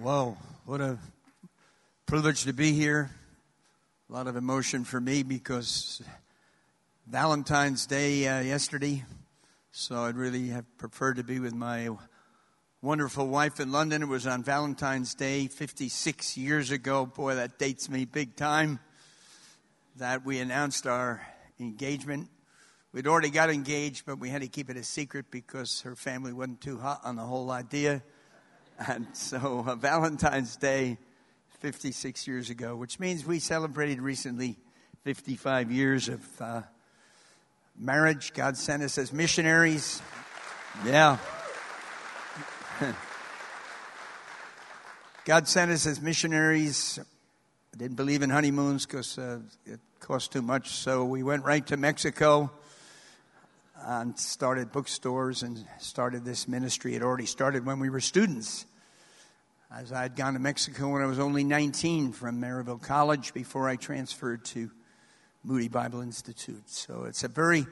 Whoa, what a privilege to be here. A lot of emotion for me because Valentine's Day uh, yesterday, so I'd really have preferred to be with my wonderful wife in London. It was on Valentine's Day 56 years ago. Boy, that dates me big time. That we announced our engagement. We'd already got engaged, but we had to keep it a secret because her family wasn't too hot on the whole idea. And so uh, Valentine's Day, 56 years ago, which means we celebrated recently 55 years of uh, marriage. God sent us as missionaries. Yeah. God sent us as missionaries. I didn't believe in honeymoons because uh, it cost too much, so we went right to Mexico and started bookstores and started this ministry. It already started when we were students as I had gone to Mexico when I was only 19 from Maryville College before I transferred to Moody Bible Institute. So it's a very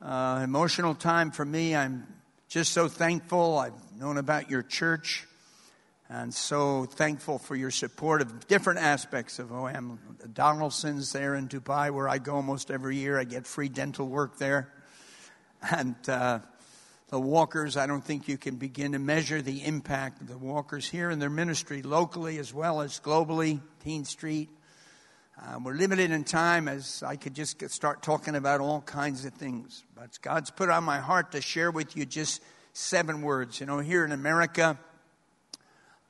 uh, emotional time for me. I'm just so thankful. I've known about your church and so thankful for your support of different aspects of OM. Donaldson's there in Dubai, where I go almost every year. I get free dental work there. And uh, the walkers, I don't think you can begin to measure the impact of the walkers here in their ministry locally as well as globally, Teen Street. Uh, we're limited in time as I could just start talking about all kinds of things. But God's put on my heart to share with you just seven words. You know, here in America,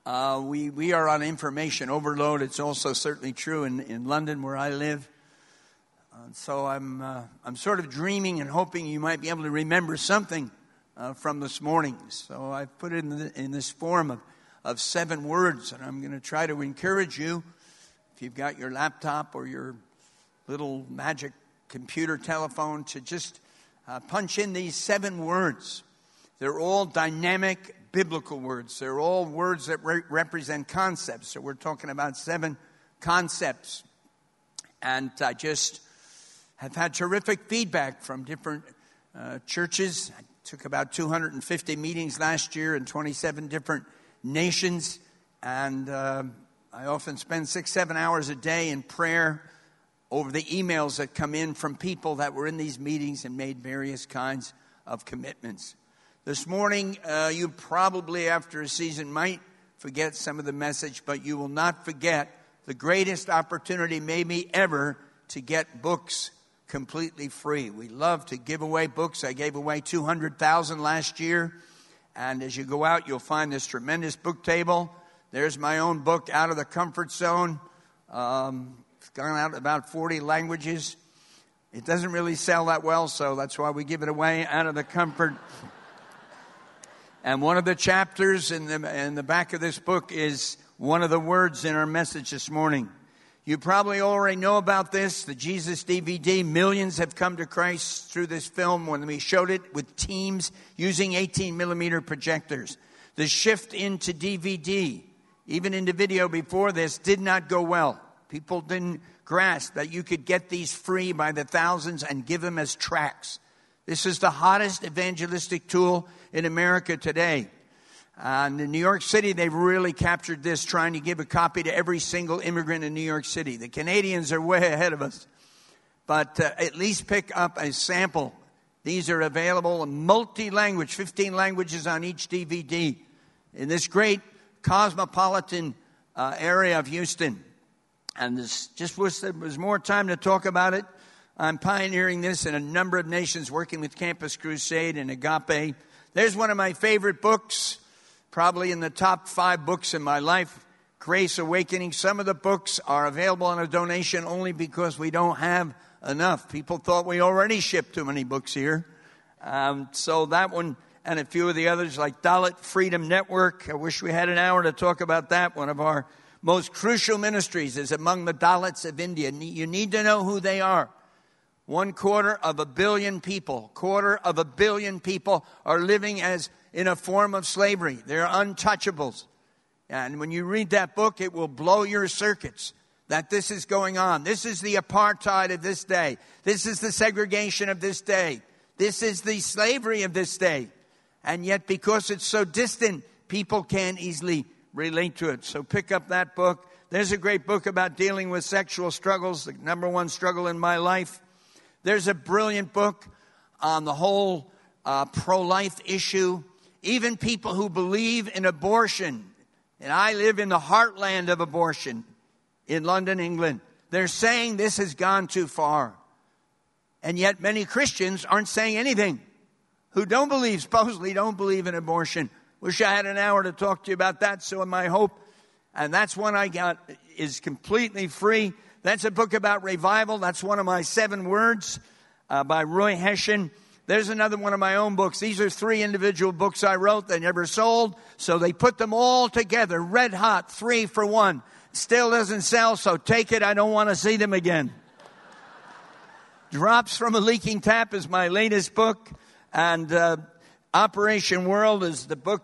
uh, we, we are on information overload. It's also certainly true in, in London where I live. Uh, so I'm, uh, I'm sort of dreaming and hoping you might be able to remember something uh, from this morning. So I've put it in, the, in this form of, of seven words, and I'm going to try to encourage you. If you've got your laptop or your little magic computer telephone, to just uh, punch in these seven words. They're all dynamic biblical words. They're all words that re- represent concepts. So we're talking about seven concepts. And I just have had terrific feedback from different uh, churches. Took about 250 meetings last year in 27 different nations. And uh, I often spend six, seven hours a day in prayer over the emails that come in from people that were in these meetings and made various kinds of commitments. This morning, uh, you probably, after a season, might forget some of the message, but you will not forget the greatest opportunity, maybe ever, to get books completely free. We love to give away books. I gave away 200,000 last year. And as you go out, you'll find this tremendous book table. There's my own book, Out of the Comfort Zone. Um, it's gone out about 40 languages. It doesn't really sell that well, so that's why we give it away out of the comfort. And one of the chapters in the, in the back of this book is one of the words in our message this morning. You probably already know about this, the Jesus DVD. Millions have come to Christ through this film when we showed it with teams using 18 millimeter projectors. The shift into DVD, even into video before this, did not go well. People didn't grasp that you could get these free by the thousands and give them as tracks. This is the hottest evangelistic tool in America today. And in New York City, they've really captured this, trying to give a copy to every single immigrant in New York City. The Canadians are way ahead of us. But uh, at least pick up a sample. These are available in multi language, 15 languages on each DVD in this great cosmopolitan uh, area of Houston. And this just wish there was more time to talk about it. I'm pioneering this in a number of nations, working with Campus Crusade and Agape. There's one of my favorite books probably in the top five books in my life. Grace Awakening. Some of the books are available on a donation only because we don't have enough. People thought we already shipped too many books here. Um, so that one and a few of the others, like Dalit Freedom Network. I wish we had an hour to talk about that. One of our most crucial ministries is among the Dalits of India. You need to know who they are. One quarter of a billion people, quarter of a billion people are living as in a form of slavery. They're untouchables. And when you read that book, it will blow your circuits that this is going on. This is the apartheid of this day. This is the segregation of this day. This is the slavery of this day. And yet, because it's so distant, people can't easily relate to it. So pick up that book. There's a great book about dealing with sexual struggles, the number one struggle in my life. There's a brilliant book on the whole uh, pro life issue. Even people who believe in abortion, and I live in the heartland of abortion in London, England, they're saying this has gone too far. And yet many Christians aren't saying anything who don't believe, supposedly don't believe in abortion. Wish I had an hour to talk to you about that. So my hope, and that's one I got, is completely free. That's a book about revival. That's one of my seven words uh, by Roy Hession. There's another one of my own books. These are three individual books I wrote. They never sold. So they put them all together, red hot, three for one. Still doesn't sell, so take it. I don't want to see them again. Drops from a Leaking Tap is my latest book. And uh, Operation World is the book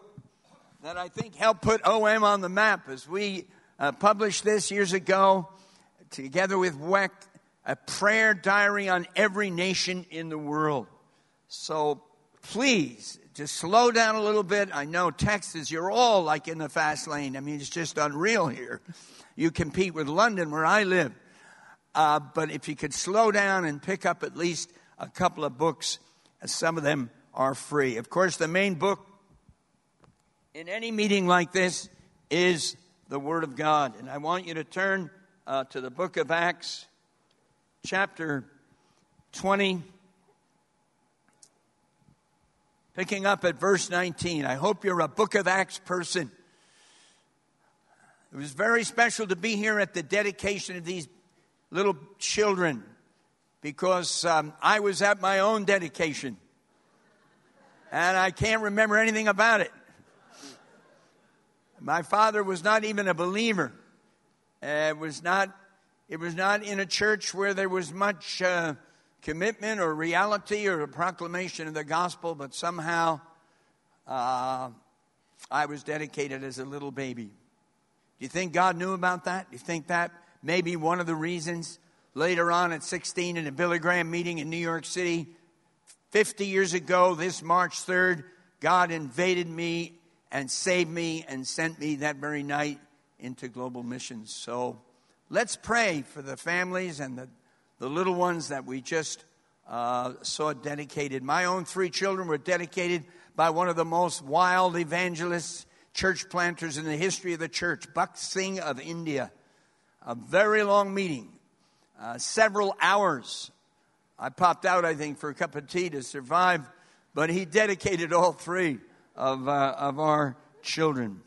that I think helped put OM on the map as we uh, published this years ago together with WEC, a prayer diary on every nation in the world. So please, just slow down a little bit. I know Texas, you're all like in the fast lane. I mean, it's just unreal here. You compete with London, where I live. Uh, but if you could slow down and pick up at least a couple of books, some of them are free. Of course, the main book in any meeting like this is the Word of God. And I want you to turn uh, to the book of Acts, chapter 20. Picking up at verse 19. I hope you're a book of Acts person. It was very special to be here at the dedication of these little children because um, I was at my own dedication and I can't remember anything about it. My father was not even a believer. Uh, it was not. It was not in a church where there was much uh, commitment or reality or a proclamation of the gospel, but somehow uh, I was dedicated as a little baby. Do you think God knew about that? Do you think that may be one of the reasons later on at 16 in a Billy Graham meeting in New York City, 50 years ago, this March 3rd, God invaded me and saved me and sent me that very night into global missions. So let's pray for the families and the the little ones that we just uh, saw dedicated. My own three children were dedicated by one of the most wild evangelists, church planters in the history of the church, Bakht Singh of India. A very long meeting, uh, several hours. I popped out, I think, for a cup of tea to survive, but he dedicated all three of, uh, of our children.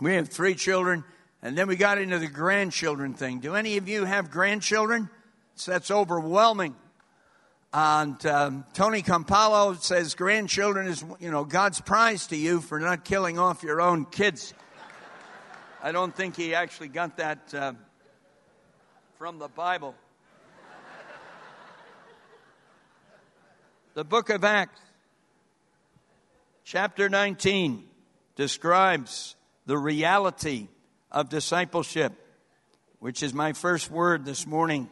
We have three children, and then we got into the grandchildren thing. Do any of you have grandchildren? So that's overwhelming. And um, Tony Campolo says grandchildren is, you know, God's prize to you for not killing off your own kids. I don't think he actually got that uh, from the Bible. The book of Acts, chapter 19, describes the reality of discipleship, which is my first word this morning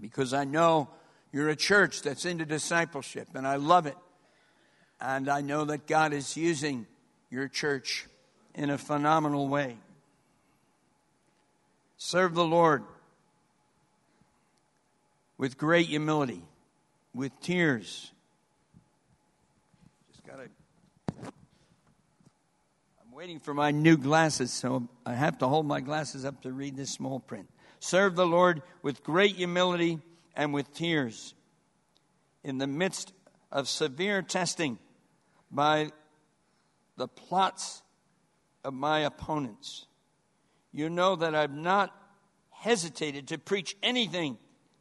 because I know you're a church that's into discipleship, and I love it. And I know that God is using your church in a phenomenal way. Serve the Lord with great humility, with tears. Just gotta. I'm waiting for my new glasses, so I have to hold my glasses up to read this small print. Serve the Lord with great humility and with tears in the midst of severe testing by the plots of my opponents. You know that I've not hesitated to preach anything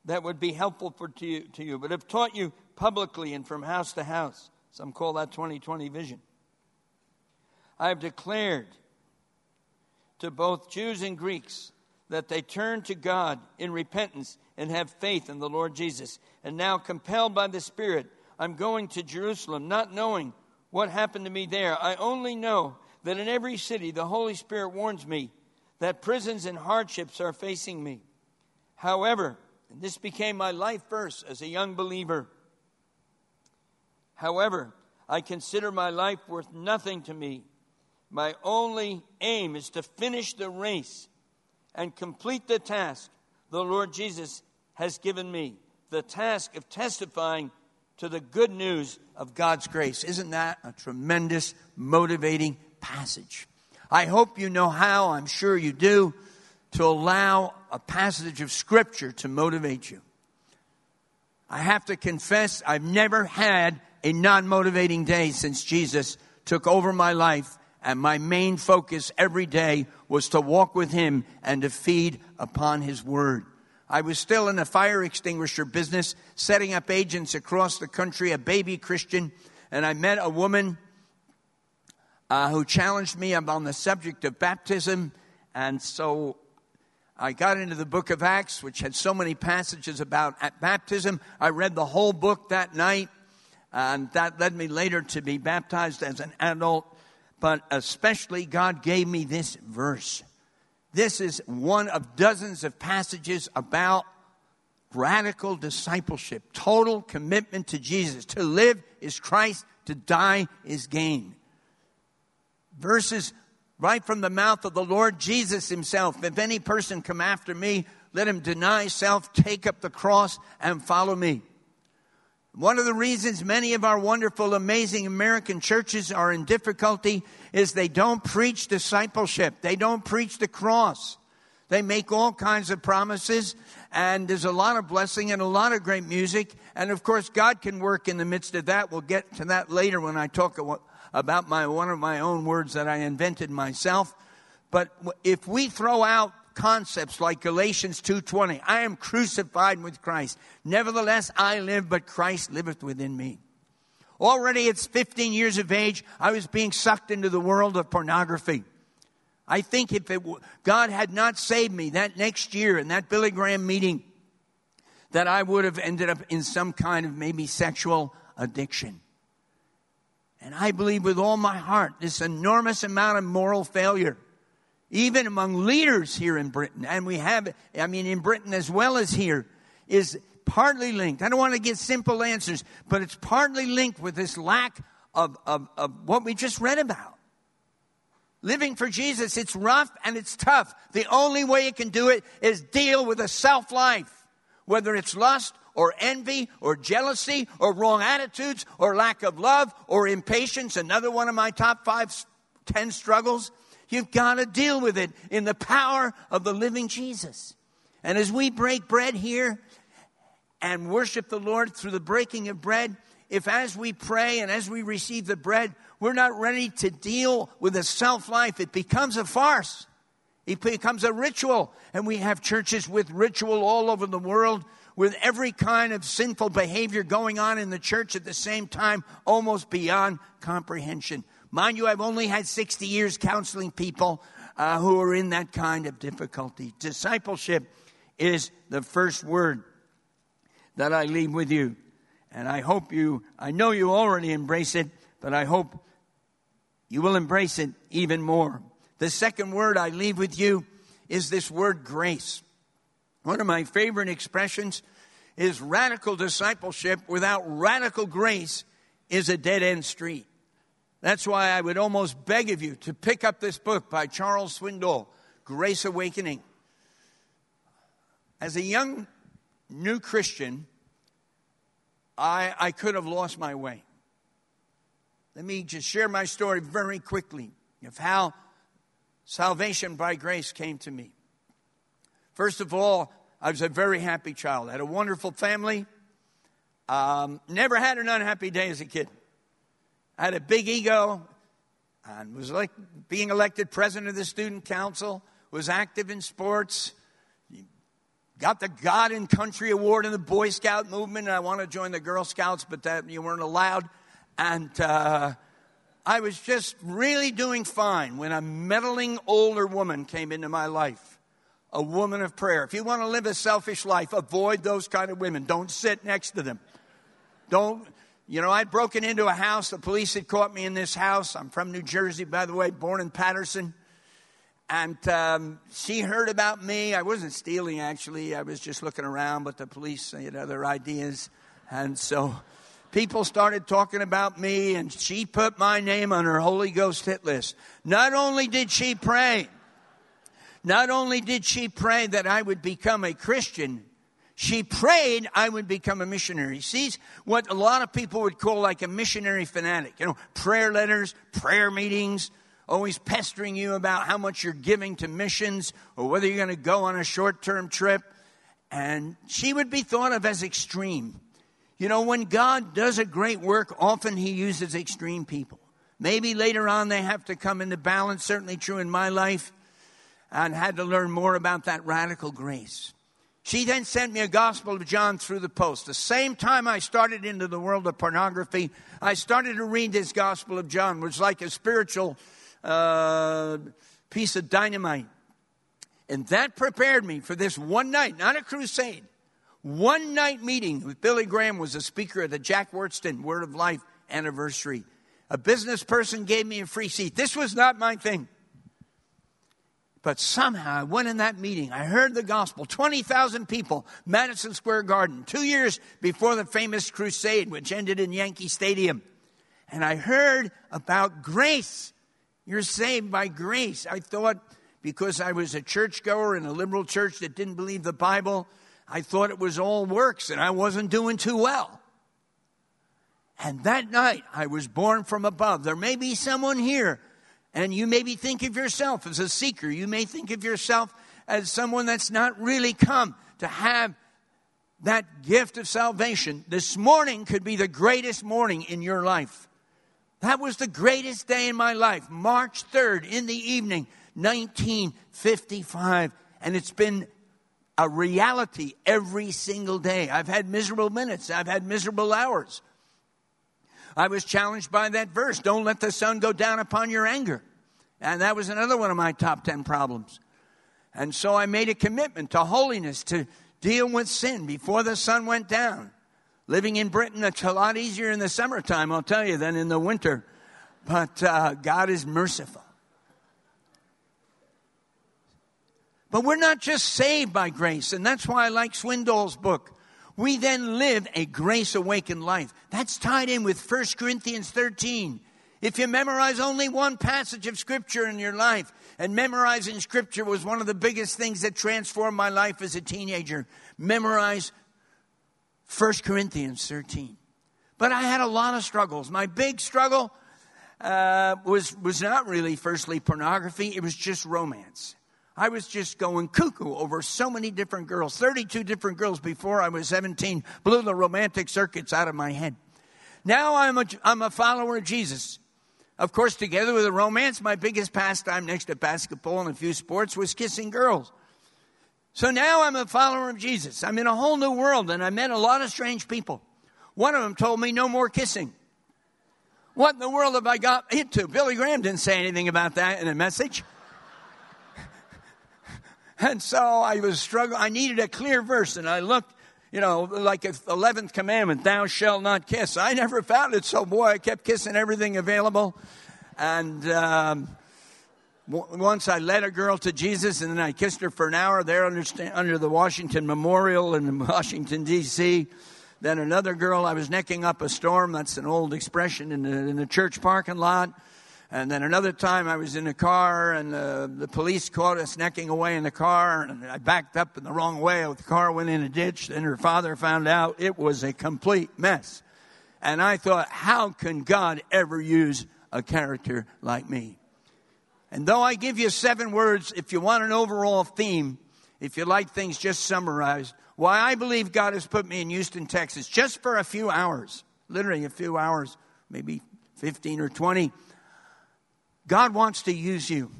that would be helpful for to you, to you, but have taught you publicly and from house to house. Some call that 2020 vision. I have declared to both Jews and Greeks that they turn to God in repentance and have faith in the Lord Jesus. And now, compelled by the Spirit, I'm going to Jerusalem, not knowing what happened to me there. I only know that in every city the Holy Spirit warns me that prisons and hardships are facing me. However, this became my life verse as a young believer. However, I consider my life worth nothing to me My only aim is to finish the race and complete the task the Lord Jesus has given me the task of testifying to the good news of God's grace. Isn't that a tremendous, motivating passage? I hope you know how, I'm sure you do, to allow a passage of Scripture to motivate you. I have to confess, I've never had a non motivating day since Jesus took over my life, and my main focus every day was to walk with Him and to feed upon His Word. I was still in the fire extinguisher business, setting up agents across the country, a baby Christian, and I met a woman uh, who challenged me on the subject of baptism. And so I got into the book of Acts, which had so many passages about baptism. I read the whole book that night, and that led me later to be baptized as an adult. But especially, God gave me this verse. This is one of dozens of passages about radical discipleship, total commitment to Jesus. To live is Christ, to die is gain. Verses right from the mouth of the Lord Jesus himself. If any person come after me, let him deny self, take up the cross, and follow me. One of the reasons many of our wonderful, amazing American churches are in difficulty is they don't preach discipleship. They don't preach the cross. They make all kinds of promises, and there's a lot of blessing and a lot of great music. And of course, God can work in the midst of that. We'll get to that later when I talk about my, one of my own words that I invented myself. But if we throw out concepts like Galatians 2:20. I am crucified with Christ. Nevertheless I live, but Christ liveth within me. Already at 15 years of age, I was being sucked into the world of pornography. I think if it, God had not saved me that next year in that Billy Graham meeting, that I would have ended up in some kind of maybe sexual addiction. And I believe with all my heart this enormous amount of moral failure even among leaders here in Britain, and we have, I mean, in Britain as well as here, is partly linked. I don't want to get simple answers, but it's partly linked with this lack of, of, of what we just read about. Living for Jesus, it's rough and it's tough. The only way you can do it is deal with a self life, whether it's lust or envy or jealousy or wrong attitudes or lack of love or impatience. Another one of my top five, ten struggles You've got to deal with it in the power of the living Jesus. And as we break bread here and worship the Lord through the breaking of bread, if as we pray and as we receive the bread, we're not ready to deal with a self life, it becomes a farce. It becomes a ritual. And we have churches with ritual all over the world with every kind of sinful behavior going on in the church at the same time, almost beyond comprehension. Mind you, I've only had 60 years counseling people uh, who are in that kind of difficulty. Discipleship is the first word that I leave with you. And I hope you, I know you already embrace it, but I hope you will embrace it even more. The second word I leave with you is this word grace. One of my favorite expressions is radical discipleship without radical grace is a dead end street. That's why I would almost beg of you to pick up this book by Charles Swindoll, Grace Awakening. As a young new Christian, I, I could have lost my way. Let me just share my story very quickly of how salvation by grace came to me. First of all, I was a very happy child. I had a wonderful family. Um, never had an unhappy day as a kid. I had a big ego and was like being elected president of the student council, was active in sports, got the God and Country Award in the Boy Scout movement. And I wanted to join the Girl Scouts, but that you weren't allowed. And uh, I was just really doing fine when a meddling older woman came into my life. A woman of prayer. If you want to live a selfish life, avoid those kind of women. Don't sit next to them. Don't you know, I'd broken into a house. The police had caught me in this house. I'm from New Jersey, by the way, born in Paterson. And um, she heard about me. I wasn't stealing, actually. I was just looking around, but the police had other ideas. And so, people started talking about me, and she put my name on her Holy Ghost hit list. Not only did she pray, not only did she pray that I would become a Christian, she prayed I would become a missionary. Sees what a lot of people would call like a missionary fanatic. You know, prayer letters, prayer meetings, always pestering you about how much you're giving to missions or whether you're going to go on a short term trip. And she would be thought of as extreme. You know, when God does a great work, often He uses extreme people. Maybe later on they have to come into balance, certainly true in my life, and had to learn more about that radical grace. She then sent me a Gospel of John through the post. The same time I started into the world of pornography, I started to read this Gospel of John, which was like a spiritual uh, piece of dynamite. And that prepared me for this one night, not a crusade, one night meeting with Billy Graham was a speaker at the Jack Wyrtzen Word of Life anniversary. A business person gave me a free seat. This was not my thing. But somehow I went in that meeting. I heard the gospel. 20,000 people, Madison Square Garden, two years before the famous crusade, which ended in Yankee Stadium. And I heard about grace. You're saved by grace. I thought because I was a churchgoer in a liberal church that didn't believe the Bible, I thought it was all works and I wasn't doing too well. And that night, I was born from above. There may be someone here, and you maybe think of yourself as a seeker. You may think of yourself as someone that's not really come to have that gift of salvation. This morning could be the greatest morning in your life. That was the greatest day in my life, March 3rd in the evening, 1955. And it's been a reality every single day. I've had miserable minutes, I've had miserable hours. I was challenged by that verse don't let the sun go down upon your anger. And that was another one of my top 10 problems. And so I made a commitment to holiness, to deal with sin before the sun went down. Living in Britain, it's a lot easier in the summertime, I'll tell you, than in the winter. But uh, God is merciful. But we're not just saved by grace, and that's why I like Swindoll's book. We then live a grace awakened life. That's tied in with 1 Corinthians 13. If you memorize only one passage of Scripture in your life, and memorizing Scripture was one of the biggest things that transformed my life as a teenager, memorize 1 Corinthians 13. But I had a lot of struggles. My big struggle uh, was, was not really, firstly, pornography, it was just romance. I was just going cuckoo over so many different girls. 32 different girls before I was 17 blew the romantic circuits out of my head. Now I'm a, I'm a follower of Jesus. Of course, together with the romance, my biggest pastime next to basketball and a few sports was kissing girls. So now I'm a follower of Jesus. I'm in a whole new world and I met a lot of strange people. One of them told me no more kissing. What in the world have I got into? Billy Graham didn't say anything about that in a message. And so I was struggling. I needed a clear verse, and I looked, you know, like the 11th commandment, thou shalt not kiss. I never found it, so boy, I kept kissing everything available. And um, once I led a girl to Jesus, and then I kissed her for an hour there under, under the Washington Memorial in Washington, D.C. Then another girl, I was necking up a storm. That's an old expression in the, in the church parking lot. And then another time I was in a car and the police caught us necking away in the car and I backed up in the wrong way. The car went in a ditch and her father found out it was a complete mess. And I thought, how can God ever use a character like me? And though I give you seven words, if you want an overall theme, if you like things just summarized, why I believe God has put me in Houston, Texas, just for a few hours, literally a few hours, maybe 15 or 20 God wants to use you.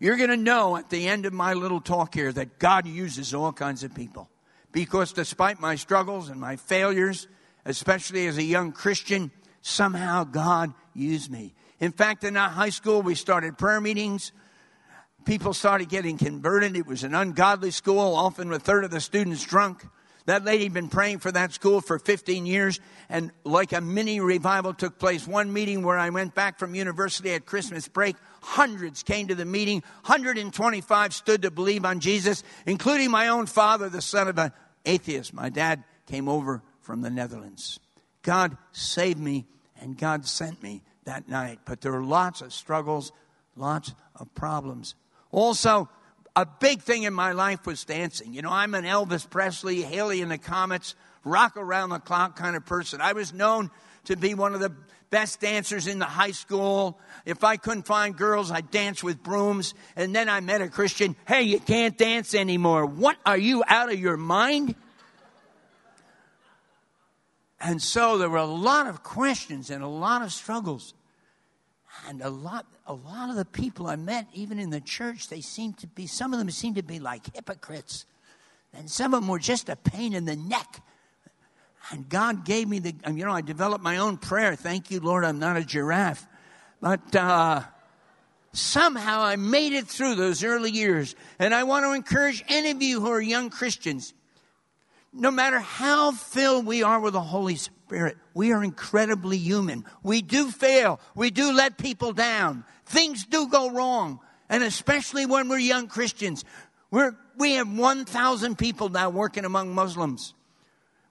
You're going to know at the end of my little talk here that God uses all kinds of people. Because despite my struggles and my failures, especially as a young Christian, somehow God used me. In fact, in our high school, we started prayer meetings. People started getting converted. It was an ungodly school, often a third of the students drunk. That lady had been praying for that school for 15 years, and like a mini revival took place. One meeting where I went back from university at Christmas break, hundreds came to the meeting. 125 stood to believe on Jesus, including my own father, the son of an atheist. My dad came over from the Netherlands. God saved me and God sent me that night. But there are lots of struggles, lots of problems. Also, a big thing in my life was dancing. You know, I'm an Elvis Presley, Haley in the Comets, rock around the clock kind of person. I was known to be one of the best dancers in the high school. If I couldn't find girls, I'd dance with brooms. And then I met a Christian. Hey, you can't dance anymore. What? Are you out of your mind? And so there were a lot of questions and a lot of struggles. And a lot, a lot of the people I met, even in the church, they seemed to be, some of them seemed to be like hypocrites. And some of them were just a pain in the neck. And God gave me the, you know, I developed my own prayer. Thank you, Lord, I'm not a giraffe. But uh, somehow I made it through those early years. And I want to encourage any of you who are young Christians, no matter how filled we are with the Holy Spirit, we are incredibly human. We do fail. We do let people down. Things do go wrong. And especially when we're young Christians, we're, we have 1,000 people now working among Muslims.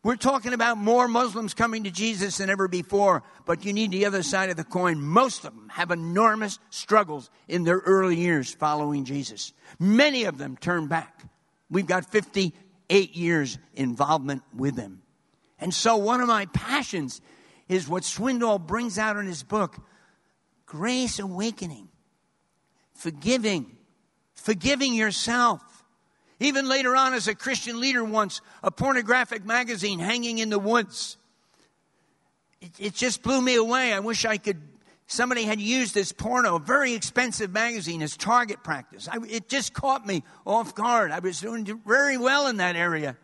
We're talking about more Muslims coming to Jesus than ever before, but you need the other side of the coin. Most of them have enormous struggles in their early years following Jesus. Many of them turn back. We've got 58 years involvement with them. And so one of my passions is what Swindoll brings out in his book, Grace Awakening. Forgiving. Forgiving yourself even later on, as a Christian leader once, a pornographic magazine hanging in the woods. It, it, just blew me away. I wish I could, somebody had used this porno, a very expensive magazine, as target practice. I, it just caught me off guard. I was doing very well in that area.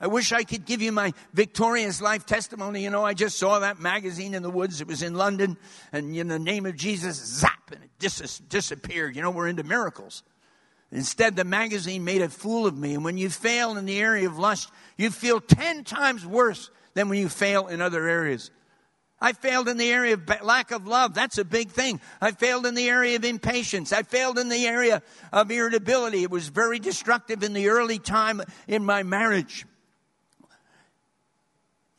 I wish I could give you my victorious life testimony. You know, I just saw that magazine in the woods. It was in London, and in the name of Jesus, zap, and it dis- disappeared. You know, we're into miracles. Instead, the magazine made a fool of me. And when you fail in the area of lust, you feel 10 times worse than when you fail in other areas. I failed in the area of lack of love. That's a big thing. I failed in the area of impatience. I failed in the area of irritability. It was very destructive in the early time in my marriage.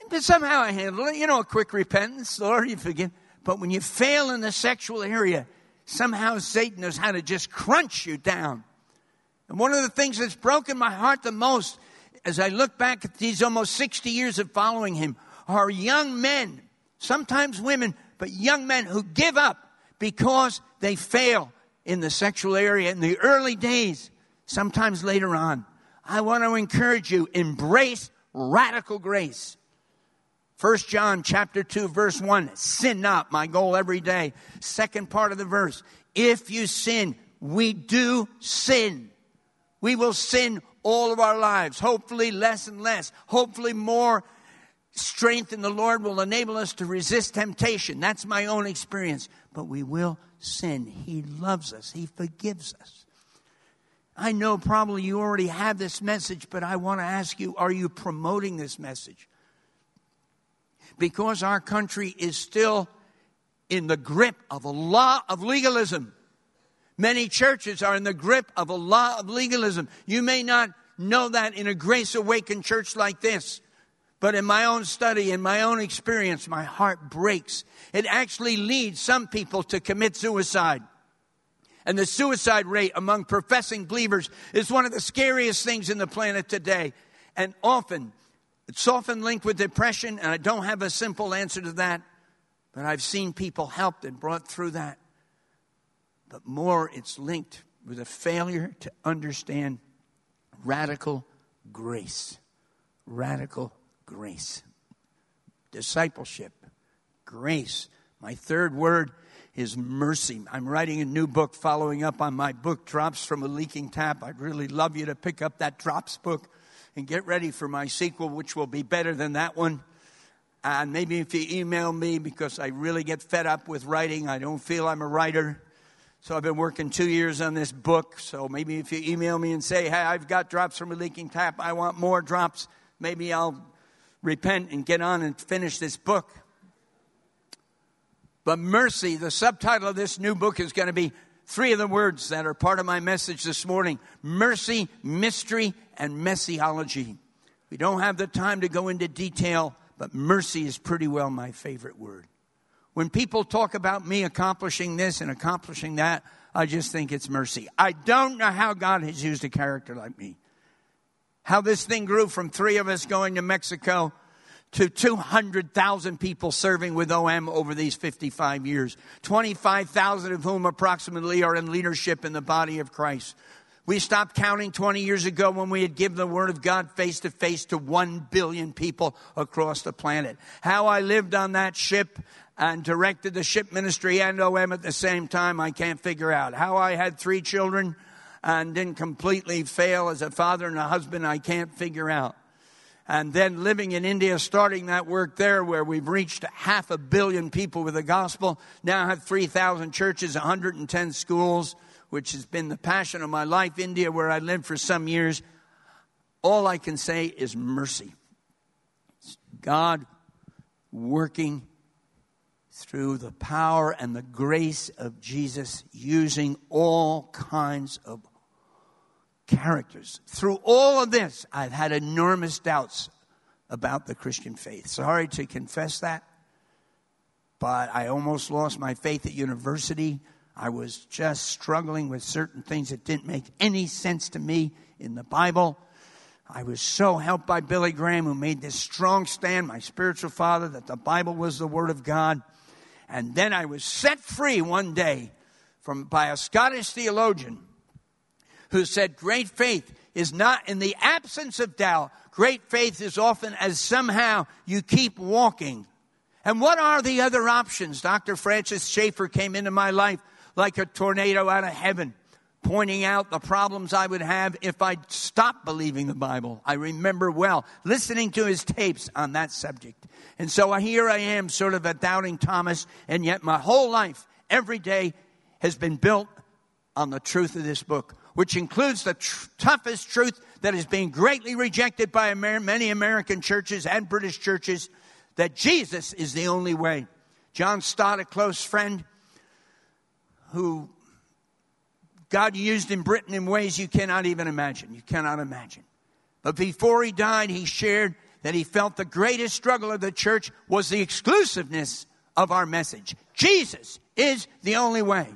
But somehow I handled it. You know, a quick repentance. Lord, you forgive. But when you fail in the sexual area, somehow Satan knows how to just crunch you down. And one of the things that's broken my heart the most as I look back at these almost 60 years of following him are young men, sometimes women, but young men who give up because they fail in the sexual area in the early days, sometimes later on. I want to encourage you, embrace radical grace. First John chapter 2 verse 1, sin not, my goal every day. Second part of the verse, if you sin, we do sin. We will sin all of our lives, hopefully less and less, hopefully more strength in the Lord will enable us to resist temptation. That's my own experience. But we will sin. He loves us, He forgives us. I know probably you already have this message, but I want to ask you are you promoting this message? Because our country is still in the grip of a law of legalism. Many churches are in the grip of a law of legalism. You may not know that in a grace awakened church like this. But in my own study, in my own experience, my heart breaks. It actually leads some people to commit suicide. And the suicide rate among professing believers is one of the scariest things in the planet today. And often, it's often linked with depression, and I don't have a simple answer to that. But I've seen people helped and brought through that but more it's linked with a failure to understand radical grace. Radical grace. Discipleship. Grace. My third word is mercy. I'm writing a new book following up on my book, Drops from a Leaking Tap. I'd really love you to pick up that Drops book and get ready for my sequel, which will be better than that one. And maybe if you email me, because I really get fed up with writing, I don't feel I'm a writer. So I've been working two years on this book. So maybe if you email me and say, hey, I've got drops from a leaking tap, I want more drops, maybe I'll repent and get on and finish this book. But mercy, the subtitle of this new book is going to be three of the words that are part of my message this morning mercy, mystery, and messiology. We don't have the time to go into detail, but mercy is pretty well my favorite word. When people talk about me accomplishing this and accomplishing that, I just think it's mercy. I don't know how God has used a character like me. How this thing grew from three of us going to Mexico to 200,000 people serving with OM over these 55 years, 25,000 of whom approximately are in leadership in the body of Christ. We stopped counting 20 years ago when we had given the Word of God face to face to 1 billion people across the planet. How I lived on that ship and directed the ship ministry and OM at the same time, I can't figure out. How I had three children and didn't completely fail as a father and a husband, I can't figure out and then living in India, starting that work there where we've reached half a billion people with the gospel, now have 3,000 churches, 110 schools, which has been the passion of my life. India, where I lived for some years, all I can say is mercy. God working through the power and the grace of Jesus, using all kinds of characters. Through all of this, I've had enormous doubts about the Christian faith. Sorry to confess that, but I almost lost my faith at university. I was just struggling with certain things that didn't make any sense to me in the Bible. I was so helped by Billy Graham, who made this strong stand, my spiritual father, that the Bible was the Word of God. And then I was set free one day from, by a Scottish theologian who said, Great faith is not in the absence of doubt. Great faith is often as somehow you keep walking. And what are the other options? Dr. Francis Schaeffer came into my life like a tornado out of heaven, pointing out the problems I would have if I stopped believing the Bible. I remember well listening to his tapes on that subject. And so uh, here I am, sort of a doubting Thomas, and yet my whole life, every day, has been built on the truth of this book which includes the tr- toughest truth that is being greatly rejected by Amer- many American churches and British churches that Jesus is the only way. John Stott, a close friend who God used in Britain in ways you cannot even imagine. You cannot imagine. But before he died, he shared that he felt the greatest struggle of the church was the exclusiveness of our message. Jesus is the only way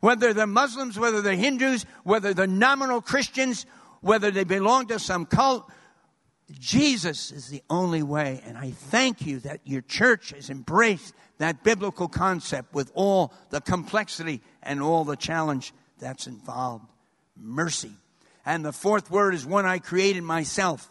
whether they're Muslims, whether they're Hindus, whether they're nominal Christians, whether they belong to some cult, Jesus is the only way. And I thank you that your church has embraced that biblical concept with all the complexity and all the challenge that's involved. Mercy. And the fourth word is one I created myself.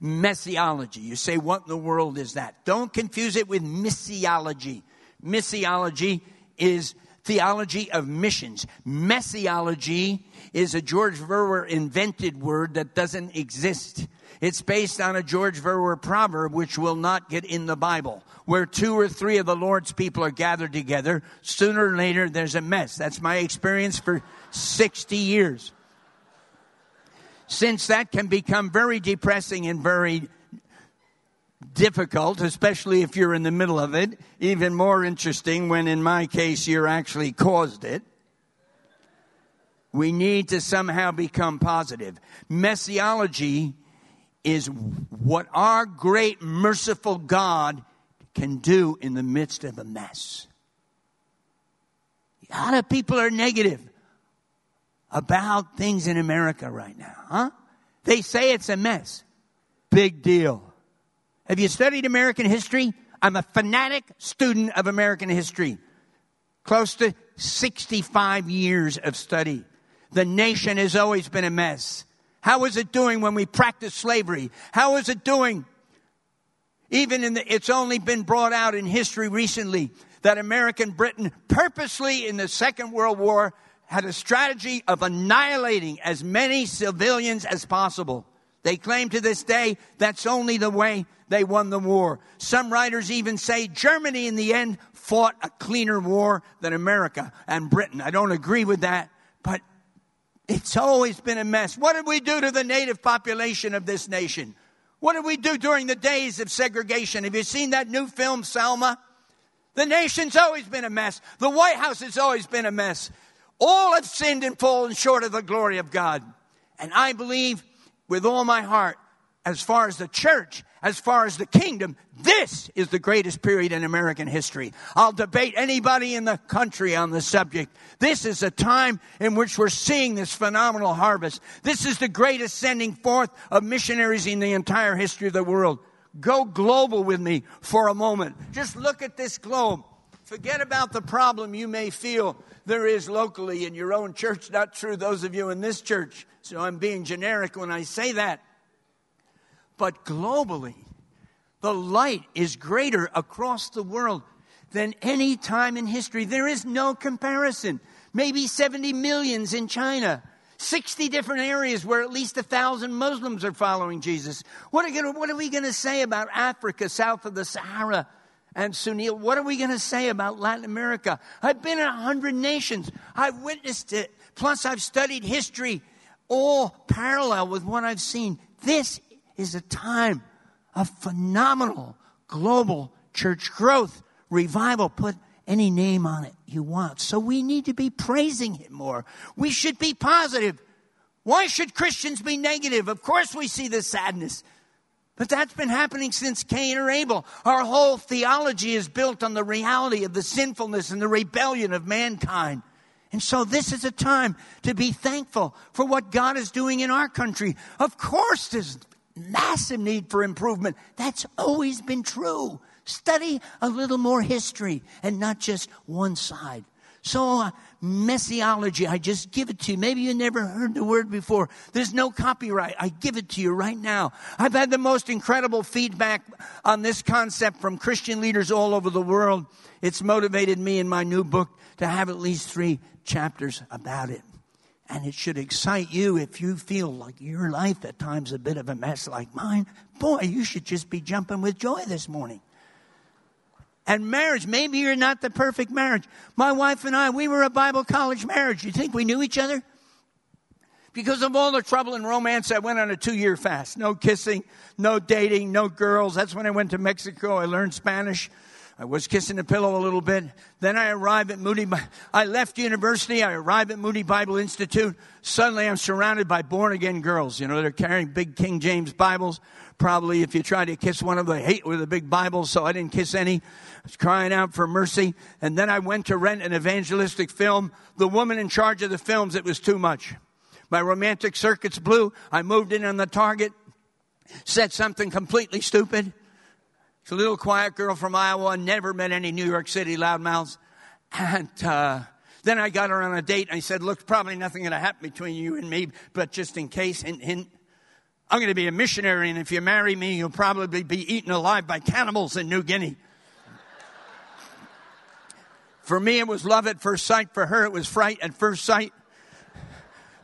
Messiology. You say, what in the world is that? Don't confuse it with missiology. Missiology is theology of missions. Messiology is a George Verwer invented word that doesn't exist. It's based on a George Verwer proverb which will not get in the Bible. Where two or three of the Lord's people are gathered together, sooner or later there's a mess. That's my experience for 60 years. Since that can become very depressing and very difficult, especially if you're in the middle of it. Even more interesting when, in my case, you're actually caused it. We need to somehow become positive. Messiology is what our great merciful God can do in the midst of a mess. A lot of people are negative about things in America right now, huh? They say it's a mess. Big deal. Have you studied American history? I'm a fanatic student of American history. Close to 65 years of study. The nation has always been a mess. How is it doing when we practice slavery? How is it doing? Even in the, it's only been brought out in history recently that American Britain purposely in the Second World War had a strategy of annihilating as many civilians as possible. They claim to this day that's only the way they won the war. Some writers even say Germany in the end fought a cleaner war than America and Britain. I don't agree with that, but it's always been a mess. What did we do to the native population of this nation? What did we do during the days of segregation? Have you seen that new film, Selma? The nation's always been a mess. The White House has always been a mess. All have sinned and fallen short of the glory of God. And I believe with all my heart, as far as the church as far as the kingdom, this is the greatest period in American history. I'll debate anybody in the country on the subject. This is a time in which we're seeing this phenomenal harvest. This is the greatest sending forth of missionaries in the entire history of the world. Go global with me for a moment. Just look at this globe. Forget about the problem you may feel there is locally in your own church. Not true, those of you in this church. So I'm being generic when I say that. But globally, the light is greater across the world than any time in history. There is no comparison. Maybe 70 millions in China. 60 different areas where at least a thousand Muslims are following Jesus. What are, gonna, what are we going to say about Africa south of the Sahara and Sunil? What are we going to say about Latin America? I've been in 100 nations. I've witnessed it. Plus, I've studied history, all parallel with what I've seen. This is a time of phenomenal global church growth, revival. Put any name on it you want. So we need to be praising Him more. We should be positive. Why should Christians be negative? Of course, we see the sadness. But that's been happening since Cain or Abel. Our whole theology is built on the reality of the sinfulness and the rebellion of mankind. And so this is a time to be thankful for what God is doing in our country. Of course, there's massive need for improvement. That's always been true. Study a little more history and not just one side. So, uh, messiology, I just give it to you. Maybe you never heard the word before. There's no copyright. I give it to you right now. I've had the most incredible feedback on this concept from Christian leaders all over the world. It's motivated me in my new book to have at least three chapters about it. And it should excite you if you feel like your life at times a bit of a mess like mine. Boy, you should just be jumping with joy this morning. And marriage, maybe you're not the perfect marriage. My wife and I, we were a Bible college marriage. You think we knew each other? Because of all the trouble and romance, I went on a two year fast. No kissing, no dating, no girls. That's when I went to Mexico. I learned Spanish. I was kissing the pillow a little bit. Then I arrived at Moody. I left university. I arrived at Moody Bible Institute. Suddenly I'm surrounded by born again girls. You know, they're carrying big King James Bibles. Probably if you try to kiss one of them, they hate with a big Bible, so I didn't kiss any. I was crying out for mercy. And then I went to rent an evangelistic film. The woman in charge of the films, it was too much. My romantic circuits blew. I moved in on the target, said something completely stupid it's a little quiet girl from Iowa, never met any New York City loudmouths. And uh, then I got her on a date. And I said, look, probably nothing going to happen between you and me, but just in case, I'm going to be a missionary, and if you marry me, you'll probably be eaten alive by cannibals in New Guinea. For me, it was love at first sight. For her, it was fright at first sight.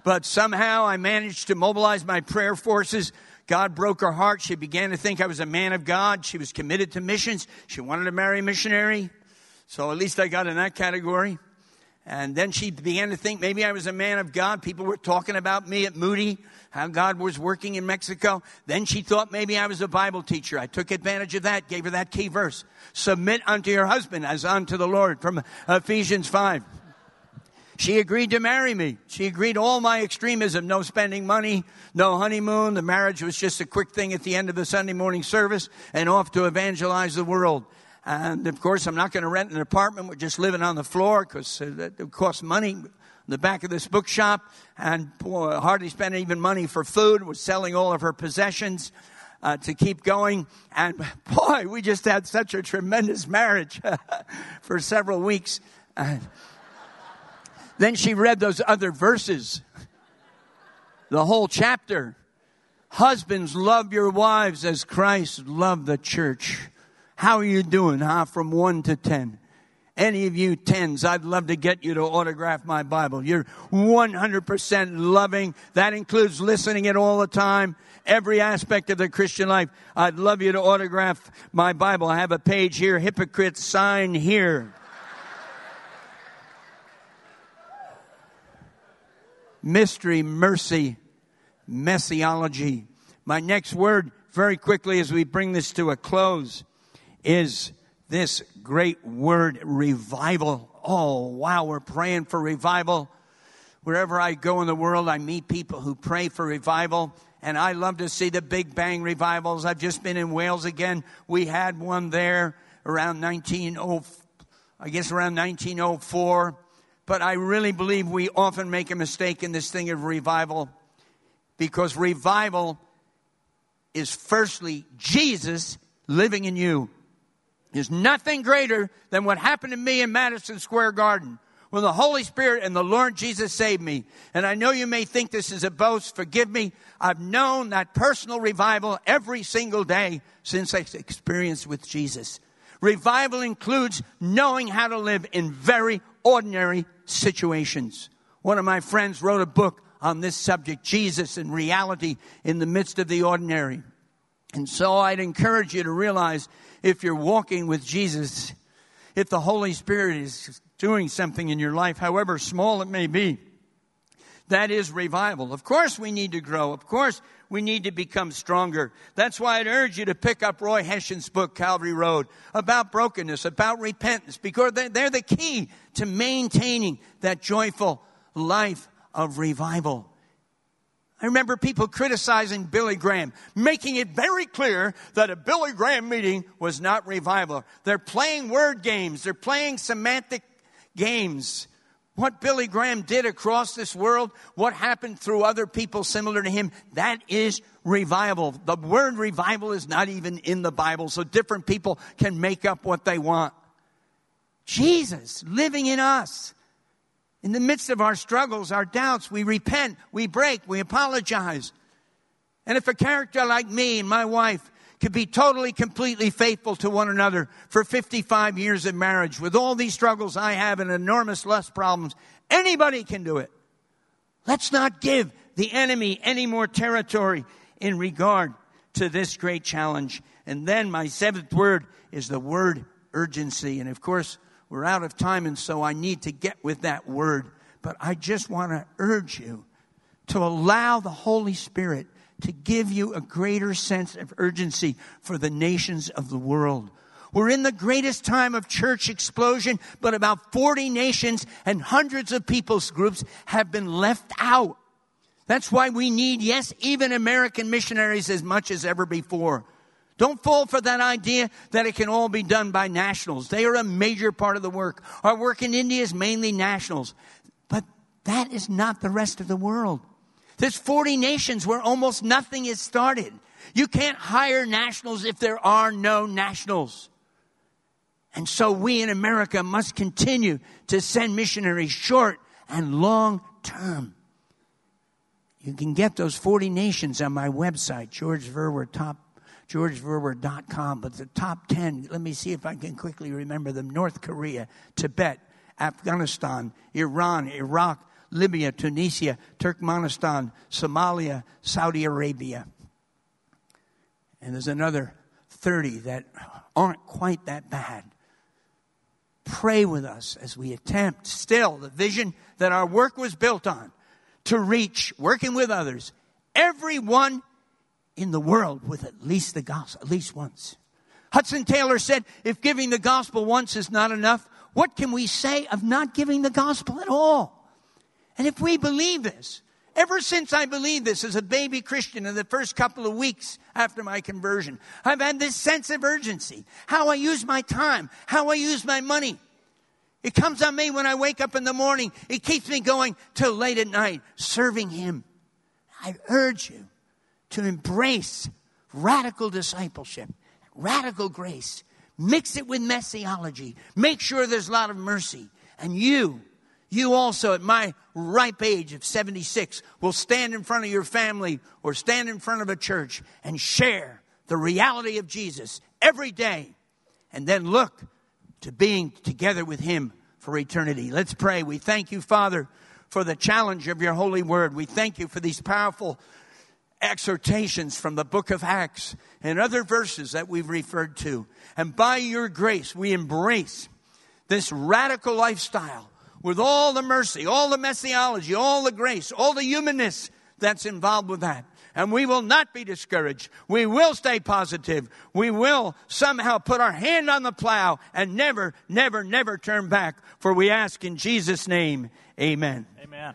But somehow I managed to mobilize my prayer forces God broke her heart. She began to think I was a man of God. She was committed to missions. She wanted to marry a missionary. So at least I got in that category. And then she began to think maybe I was a man of God. People were talking about me at Moody, how God was working in Mexico. Then she thought maybe I was a Bible teacher. I took advantage of that, gave her that key verse. Submit unto your husband as unto the Lord from Ephesians 5. She agreed to marry me. She agreed all my extremism, no spending money, no honeymoon. The marriage was just a quick thing at the end of the Sunday morning service and off to evangelize the world. And of course, I'm not going to rent an apartment. We're just living on the floor because it costs money. In the back of this bookshop and boy, hardly spent even money for food. Was selling all of her possessions. Uh, to keep going. And boy, we just had such a tremendous marriage for several weeks. Then she read those other verses, the whole chapter. Husbands, love your wives as Christ loved the church. How are you doing, huh? From one to ten. Any of you tens, I'd love to get you to autograph my Bible. You're 100% loving. That includes listening it all the time. Every aspect of the Christian life. I'd love you to autograph my Bible. I have a page here, hypocrite sign here. Mystery, mercy, messiology. My next word, very quickly as we bring this to a close, is this great word, revival. Oh, wow, we're praying for revival. Wherever I go in the world, I meet people who pray for revival. and I love to see the Big Bang revivals. I've just been in Wales again. We had one there around 1904, I guess around 1904. But I really believe we often make a mistake in this thing of revival because revival is firstly Jesus living in you. There's nothing greater than what happened to me in Madison Square Garden when the Holy Spirit and the Lord Jesus saved me. And I know you may think this is a boast. Forgive me. I've known that personal revival every single day since I experienced with Jesus. Revival includes knowing how to live in very ordinary situations. One of my friends wrote a book on this subject, Jesus and reality in the midst of the ordinary. And so I'd encourage you to realize if you're walking with Jesus, if the Holy Spirit is doing something in your life, however small it may be, that is revival. Of course, we need to grow. Of course, we need to become stronger. That's why I'd urge you to pick up Roy Hession's book, Calvary Road, about brokenness, about repentance, because they're the key to maintaining that joyful life of revival. I remember people criticizing Billy Graham, making it very clear that a Billy Graham meeting was not revival. They're playing word games, they're playing semantic games. What Billy Graham did across this world, what happened through other people similar to him, that is revival. The word revival is not even in the Bible, so different people can make up what they want. Jesus living in us. In the midst of our struggles, our doubts, we repent, we break, we apologize. And if a character like me and my wife could be totally, completely faithful to one another for 55 years of marriage with all these struggles I have and enormous lust problems, anybody can do it. Let's not give the enemy any more territory in regard to this great challenge. And then my seventh word is the word urgency. And of course, we're out of time, and so I need to get with that word. But I just want to urge you to allow the Holy Spirit to give you a greater sense of urgency for the nations of the world. We're in the greatest time of church explosion, but about 40 nations and hundreds of people's groups have been left out. That's why we need, yes, even American missionaries as much as ever before. Don't fall for that idea that it can all be done by nationals. They are a major part of the work. Our work in India is mainly nationals. But that is not the rest of the world. There's 40 nations where almost nothing is started. You can't hire nationals if there are no nationals. And so we in America must continue to send missionaries short and long term. You can get those 40 nations on my website, georgeverwer.com. But the top 10, let me see if I can quickly remember them North Korea, Tibet, Afghanistan, Iran, Iraq, Libya, Tunisia, Turkmenistan, Somalia, Saudi Arabia. And there's another 30 that aren't quite that bad. Pray with us as we attempt still the vision that our work was built on to reach, working with others, everyone in the world with at least the gospel, at least once. Hudson Taylor said, if giving the gospel once is not enough, what can we say of not giving the gospel at all? And if we believe this, ever since I believed this as a baby Christian in the first couple of weeks after my conversion, I've had this sense of urgency. How I use my time, how I use my money. It comes on me when I wake up in the morning. It keeps me going till late at night, serving Him. I urge you to embrace radical discipleship, radical grace. Mix it with messiology. Make sure there's a lot of mercy. And you, you also at my ripe age of 76 will stand in front of your family or stand in front of a church and share the reality of Jesus every day and then look to being together with Him for eternity. Let's pray. We thank you, Father, for the challenge of your holy word. We thank you for these powerful exhortations from the book of Acts and other verses that we've referred to. And by your grace, we embrace this radical lifestyle with all the mercy, all the messiology, all the grace, all the humanness that's involved with that. And we will not be discouraged. We will stay positive. We will somehow put our hand on the plow and never, never, never turn back. For we ask in Jesus' name, amen. Amen.